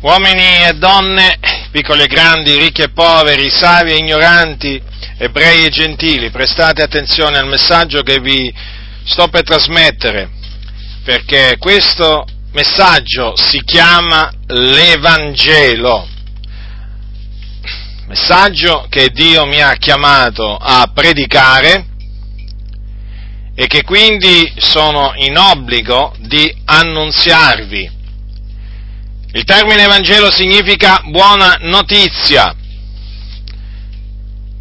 uomini e donne, piccoli e grandi, ricchi e poveri, savi e ignoranti, ebrei e gentili, prestate attenzione al messaggio che vi sto per trasmettere, perché questo messaggio si chiama l'Evangelo, messaggio che Dio mi ha chiamato a predicare e che quindi sono in obbligo di annunziarvi. Il termine Evangelo significa buona notizia.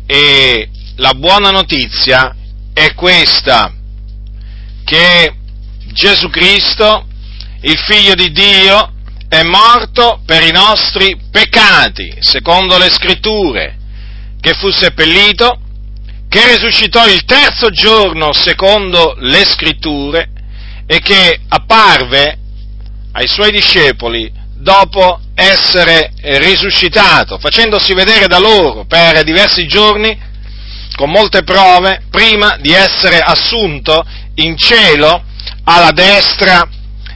E la buona notizia è questa, che Gesù Cristo, il Figlio di Dio, è morto per i nostri peccati, secondo le scritture, che fu seppellito, che risuscitò il terzo giorno, secondo le scritture, e che apparve ai suoi discepoli dopo essere risuscitato, facendosi vedere da loro per diversi giorni, con molte prove, prima di essere assunto in cielo alla destra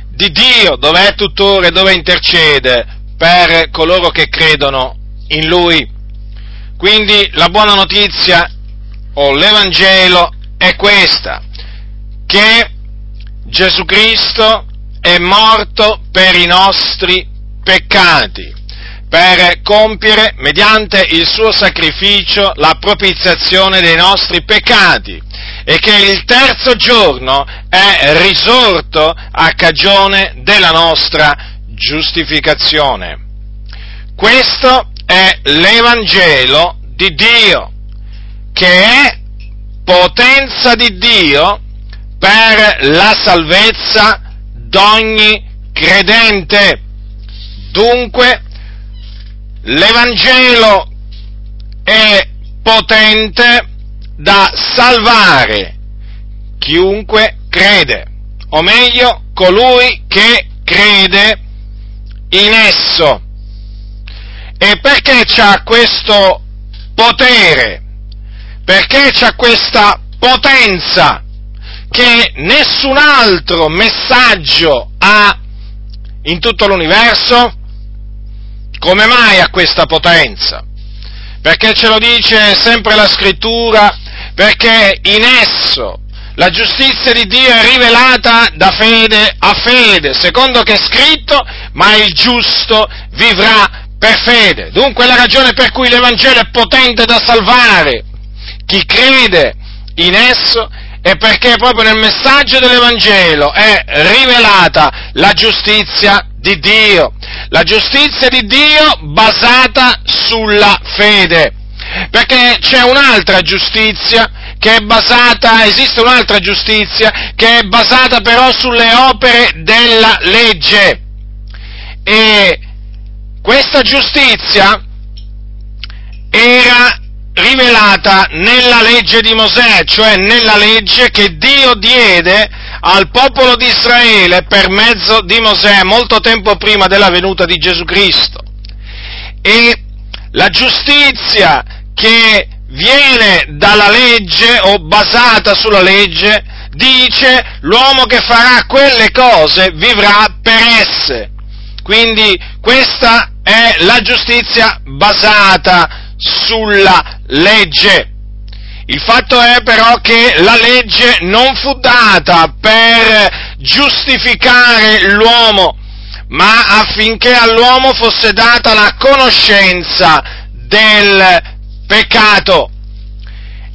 di Dio, dove è tuttora e dove intercede per coloro che credono in Lui. Quindi la buona notizia o l'Evangelo è questa, che Gesù Cristo è morto per i nostri peccati, per compiere mediante il suo sacrificio la propiziazione dei nostri peccati e che il terzo giorno è risorto a cagione della nostra giustificazione. Questo è l'Evangelo di Dio, che è potenza di Dio per la salvezza d'ogni credente. Dunque, l'Evangelo è potente da salvare chiunque crede, o meglio, colui che crede in esso. E perché c'ha questo potere? Perché c'ha questa potenza che nessun altro messaggio ha in tutto l'universo? Come mai ha questa potenza? Perché ce lo dice sempre la scrittura? Perché in esso la giustizia di Dio è rivelata da fede a fede, secondo che è scritto, ma il giusto vivrà per fede. Dunque la ragione per cui l'Evangelo è potente da salvare. Chi crede in esso è perché proprio nel messaggio dell'Evangelo è rivelata la giustizia di Dio, la giustizia di Dio basata sulla fede, perché c'è un'altra giustizia che è basata, esiste un'altra giustizia che è basata però sulle opere della legge. E questa giustizia era rivelata nella legge di Mosè, cioè nella legge che Dio diede al popolo di Israele per mezzo di Mosè molto tempo prima della venuta di Gesù Cristo. E la giustizia che viene dalla legge o basata sulla legge dice l'uomo che farà quelle cose vivrà per esse. Quindi questa è la giustizia basata sulla legge. Il fatto è però che la legge non fu data per giustificare l'uomo, ma affinché all'uomo fosse data la conoscenza del peccato.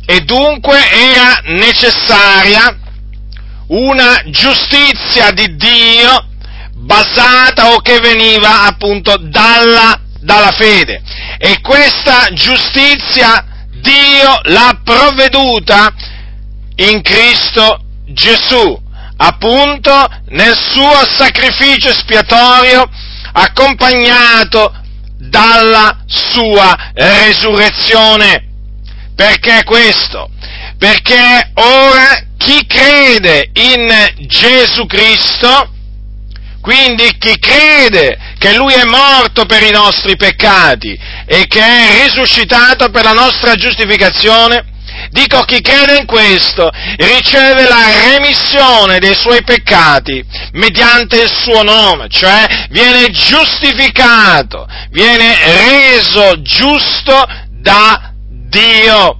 E dunque era necessaria una giustizia di Dio basata o che veniva appunto dalla, dalla fede. E questa giustizia Dio l'ha provveduta in Cristo Gesù, appunto nel suo sacrificio espiatorio accompagnato dalla sua resurrezione. Perché questo? Perché ora chi crede in Gesù Cristo, quindi chi crede che Lui è morto per i nostri peccati e che è risuscitato per la nostra giustificazione, Dico chi crede in questo riceve la remissione dei suoi peccati mediante il suo nome, cioè viene giustificato, viene reso giusto da Dio.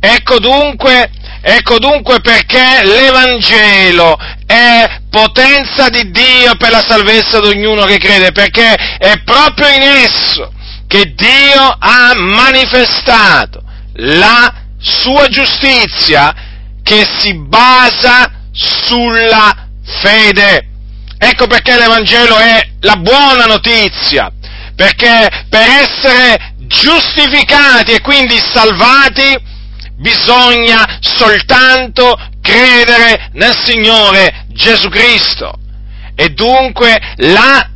Ecco dunque, ecco dunque perché l'Evangelo è potenza di Dio per la salvezza di ognuno che crede, perché è proprio in esso che Dio ha manifestato la sua giustizia che si basa sulla fede. Ecco perché l'Evangelo è la buona notizia, perché per essere giustificati e quindi salvati bisogna soltanto credere nel Signore Gesù Cristo. E dunque la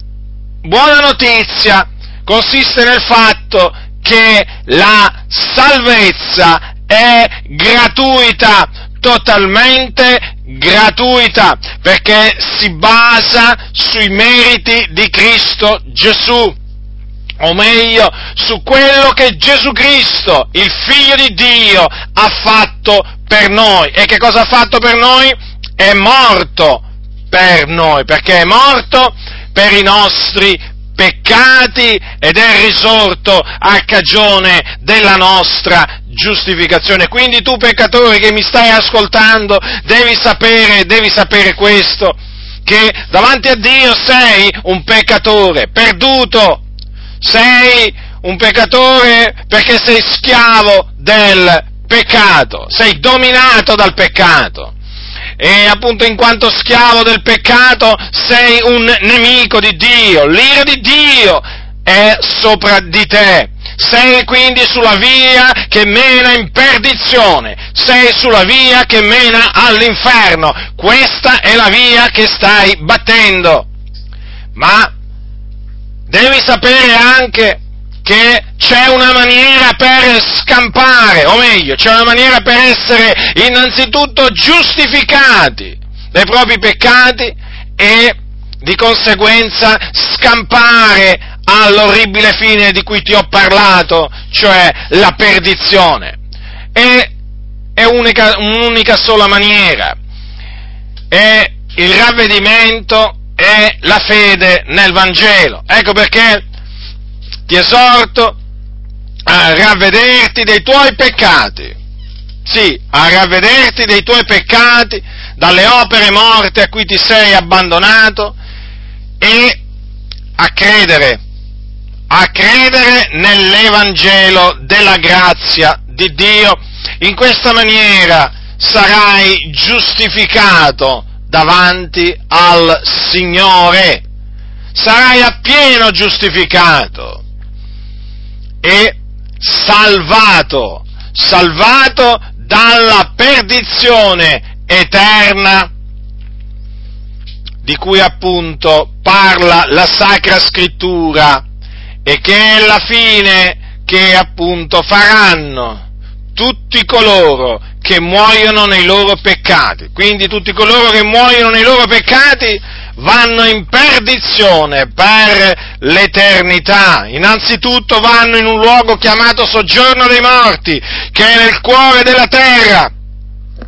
buona notizia consiste nel fatto che la salvezza è gratuita, totalmente gratuita, perché si basa sui meriti di Cristo Gesù, o meglio, su quello che Gesù Cristo, il Figlio di Dio, ha fatto per noi. E che cosa ha fatto per noi? È morto per noi, perché è morto per i nostri peccati ed è risorto a cagione della nostra giustificazione. Quindi tu peccatore che mi stai ascoltando devi sapere, devi sapere questo, che davanti a Dio sei un peccatore perduto, sei un peccatore perché sei schiavo del peccato, sei dominato dal peccato e appunto in quanto schiavo del peccato sei un nemico di Dio, l'ira di Dio è sopra di te. Sei quindi sulla via che mena in perdizione, sei sulla via che mena all'inferno. Questa è la via che stai battendo. Ma devi sapere anche che c'è una maniera per scampare, o meglio, c'è una maniera per essere innanzitutto giustificati dai propri peccati e di conseguenza scampare all'orribile fine di cui ti ho parlato, cioè la perdizione. E è unica, un'unica sola maniera, è il ravvedimento e la fede nel Vangelo. Ecco perché ti esorto a ravvederti dei tuoi peccati. Sì, a ravvederti dei tuoi peccati, dalle opere morte a cui ti sei abbandonato e a credere, a credere nell'Evangelo della grazia di Dio. In questa maniera sarai giustificato davanti al Signore, sarai appieno giustificato e salvato, salvato dalla perdizione eterna di cui appunto parla la Sacra Scrittura e che è la fine che appunto faranno tutti coloro che muoiono nei loro peccati. Quindi tutti coloro che muoiono nei loro peccati vanno in perdizione per l'eternità. Innanzitutto vanno in un luogo chiamato soggiorno dei morti, che è nel cuore della terra.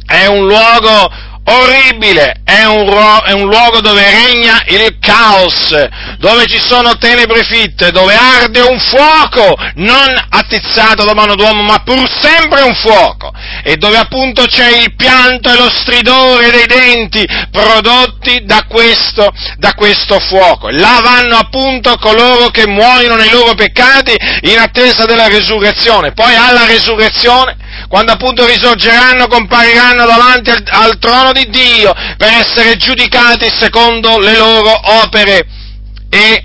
È un luogo orribile, è un, è un, luogo dove regna il caos, dove ci sono tenebre fitte, dove arde un fuoco non attizzato da mano d'uomo, ma pur sempre un fuoco, e dove appunto c'è il pianto e lo stridore dei denti prodotti da questo, da questo fuoco. Là vanno appunto coloro che muoiono nei loro peccati in attesa della resurrezione, poi alla resurrezione quando appunto risorgeranno, compariranno davanti al, al trono di Dio per essere giudicati secondo le loro opere. E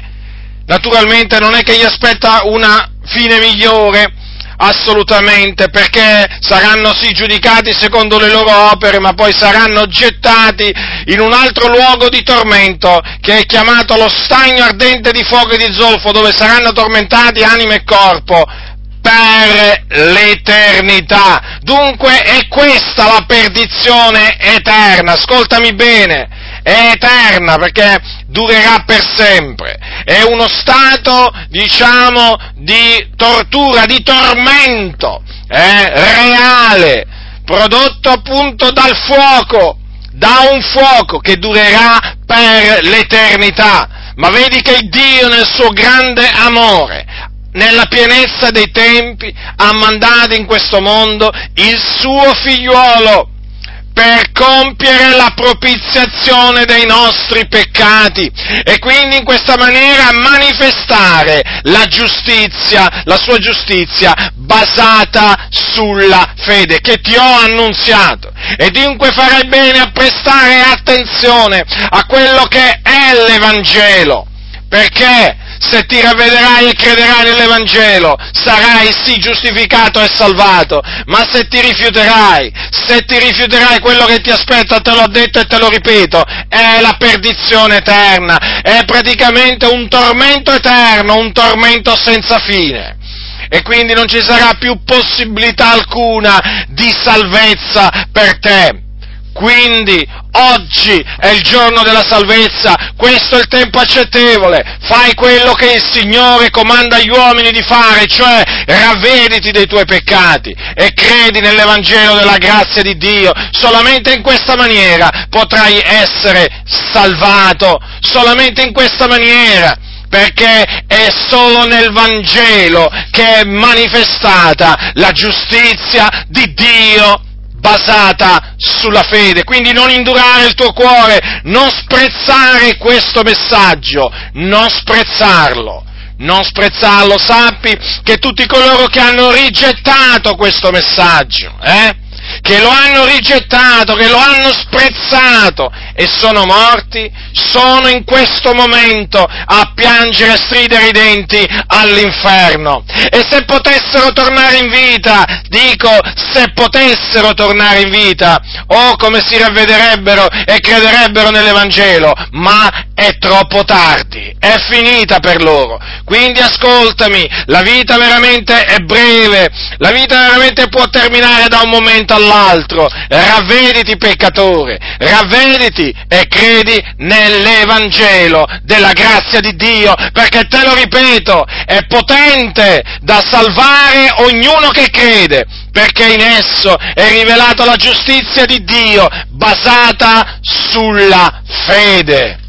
naturalmente non è che gli aspetta una fine migliore, assolutamente, perché saranno sì giudicati secondo le loro opere, ma poi saranno gettati in un altro luogo di tormento, che è chiamato lo stagno ardente di fuoco e di zolfo, dove saranno tormentati anima e corpo per l'eternità. Dunque è questa la perdizione eterna, ascoltami bene, è eterna perché durerà per sempre, è uno stato, diciamo, di tortura, di tormento, eh, reale, prodotto appunto dal fuoco, da un fuoco che durerà per l'eternità. Ma vedi che Dio nel suo grande amore, nella pienezza dei tempi, ha mandato in questo mondo il suo figliuolo per compiere la propiziazione dei nostri peccati e quindi in questa maniera manifestare la giustizia, la sua giustizia basata sulla fede che ti ho annunziato. E dunque farai bene a prestare attenzione a quello che è l'Evangelo, perché se ti ravvederai e crederai nell'Evangelo, sarai sì giustificato e salvato, ma se ti rifiuterai, se ti rifiuterai quello che ti aspetta, te l'ho detto e te lo ripeto, è la perdizione eterna, è praticamente un tormento eterno, un tormento senza fine e quindi non ci sarà più possibilità alcuna di salvezza per te. Quindi oggi è il giorno della salvezza, questo è il tempo accettevole, fai quello che il Signore comanda agli uomini di fare, cioè ravvediti dei tuoi peccati e credi nell'Evangelo della grazia di Dio. Solamente in questa maniera potrai essere salvato, solamente in questa maniera perché è solo nel Vangelo che è manifestata la giustizia di Dio basata sulla fede, quindi non indurare il tuo cuore, non sprezzare questo messaggio, non sprezzarlo, non sprezzarlo, sappi che tutti coloro che hanno rigettato questo messaggio, eh, che lo hanno rigettato, che lo hanno sprezzato e sono morti, sono in questo momento a piangere e stridere i denti all'inferno. E se potessero tornare in vita, dico, se potessero tornare in vita, o come si ravvederebbero e crederebbero nell'Evangelo, ma è troppo tardi, è finita per loro. Quindi ascoltami, la vita veramente è breve, la vita veramente può terminare da un momento all'altro. Ravvediti peccatore, ravvediti e credi nell'Evangelo della grazia di Dio, perché te lo ripeto, è potente da salvare ognuno che crede, perché in esso è rivelata la giustizia di Dio basata sulla fede.